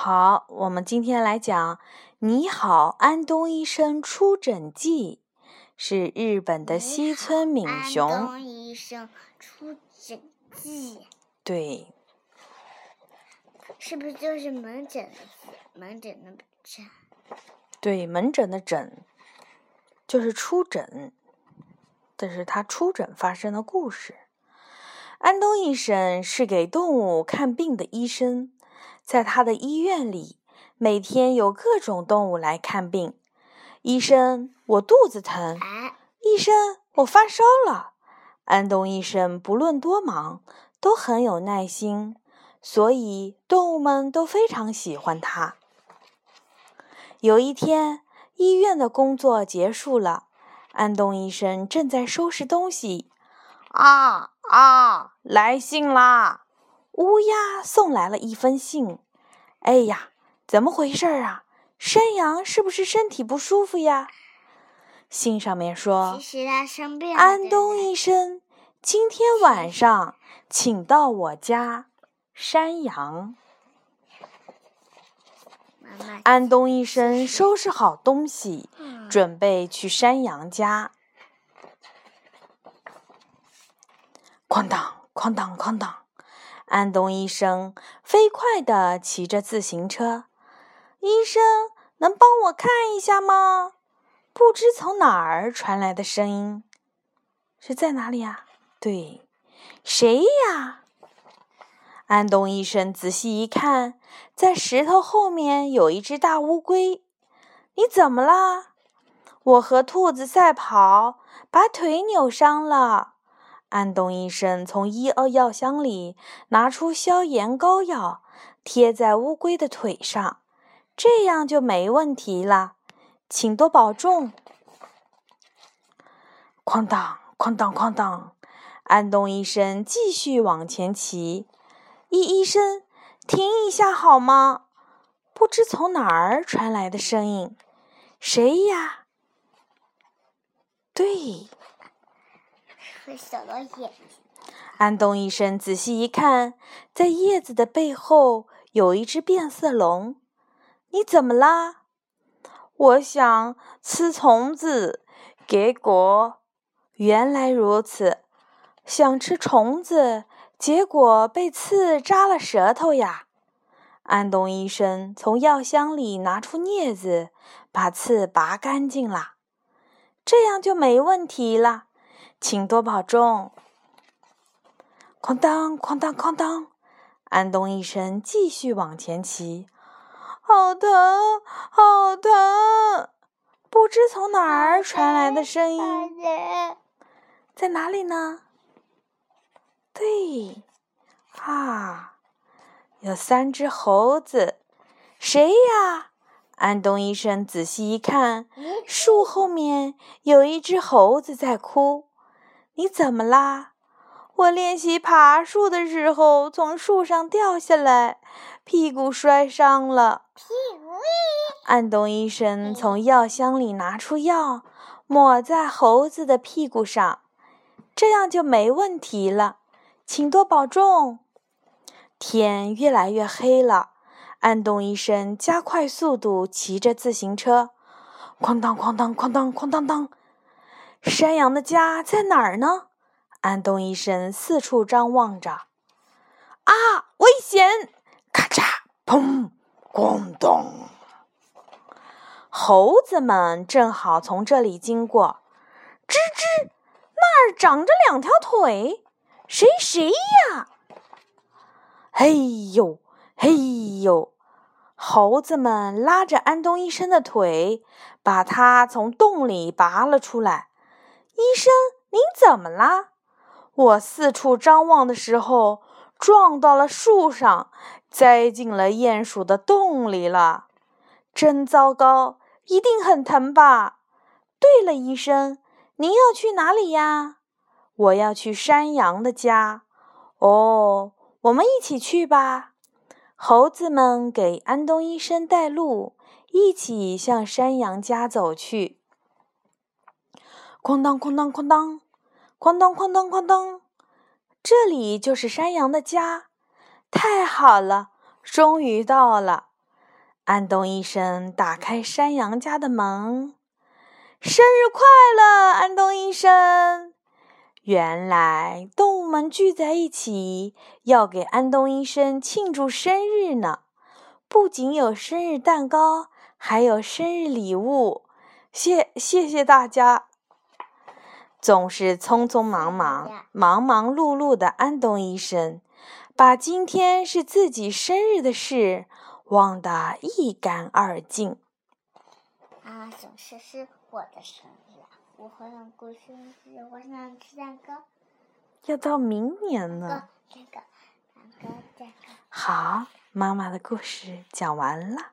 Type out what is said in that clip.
好，我们今天来讲《你好，安东医生出诊记》，是日本的西村敏雄。安东医生出诊记。对。是不是就是门诊的门诊的诊？对，门诊的诊就是出诊，这是他出诊发生的故事。安东医生是给动物看病的医生。在他的医院里，每天有各种动物来看病。医生，我肚子疼。医生，我发烧了。安东医生不论多忙，都很有耐心，所以动物们都非常喜欢他。有一天，医院的工作结束了，安东医生正在收拾东西。啊啊，来信啦！乌鸦送来了一封信。哎呀，怎么回事啊？山羊是不是身体不舒服呀？信上面说：“其实他生病了。”安东医生，今天晚上请到我家。山羊。安东医生收拾好东西，准备去山羊家。哐当，哐当，哐当。安东医生飞快地骑着自行车。医生，能帮我看一下吗？不知从哪儿传来的声音，是在哪里呀？对，谁呀？安东医生仔细一看，在石头后面有一只大乌龟。你怎么啦？我和兔子赛跑，把腿扭伤了。安东医生从医药箱里拿出消炎膏药，贴在乌龟的腿上，这样就没问题了。请多保重。哐当，哐当，哐当！安东医生继续往前骑。医医生，停一下好吗？不知从哪儿传来的声音，谁呀？对。小到眼睛。安东医生仔细一看，在叶子的背后有一只变色龙。你怎么啦？我想吃虫子，结果原来如此。想吃虫子，结果被刺扎了舌头呀！安东医生从药箱里拿出镊子，把刺拔干净了，这样就没问题了。请多保重。哐当，哐当，哐当！安东医生继续往前骑。好疼，好疼！不知从哪儿传来的声音，在哪里呢？对，啊，有三只猴子。谁呀？安东医生仔细一看，树后面有一只猴子在哭。你怎么啦？我练习爬树的时候从树上掉下来，屁股摔伤了。屁股。安东医生从药箱里拿出药，抹在猴子的屁股上，这样就没问题了。请多保重。天越来越黑了，安东医生加快速度骑着自行车，哐当哐当哐当哐当当。山羊的家在哪儿呢？安东医生四处张望着。啊，危险！咔嚓，砰，咣咚！猴子们正好从这里经过。吱吱，那儿长着两条腿，谁谁呀？嘿呦，嘿呦！猴子们拉着安东医生的腿，把他从洞里拔了出来。医生，您怎么啦？我四处张望的时候，撞到了树上，栽进了鼹鼠的洞里了，真糟糕！一定很疼吧？对了，医生，您要去哪里呀？我要去山羊的家。哦，我们一起去吧。猴子们给安东医生带路，一起向山羊家走去。哐当哐当哐当，哐当哐当哐当，这里就是山羊的家，太好了，终于到了。安东医生打开山羊家的门，生日快乐，安东医生！原来动物们聚在一起，要给安东医生庆祝生日呢。不仅有生日蛋糕，还有生日礼物。谢谢谢大家！总是匆匆忙忙、忙忙碌碌的安东医生，把今天是自己生日的事。忘得一干二净。啊，总是是我的生日，我好想过生日，我想吃蛋糕。要到明年呢。蛋糕，蛋糕，蛋糕。好，妈妈的故事讲完了。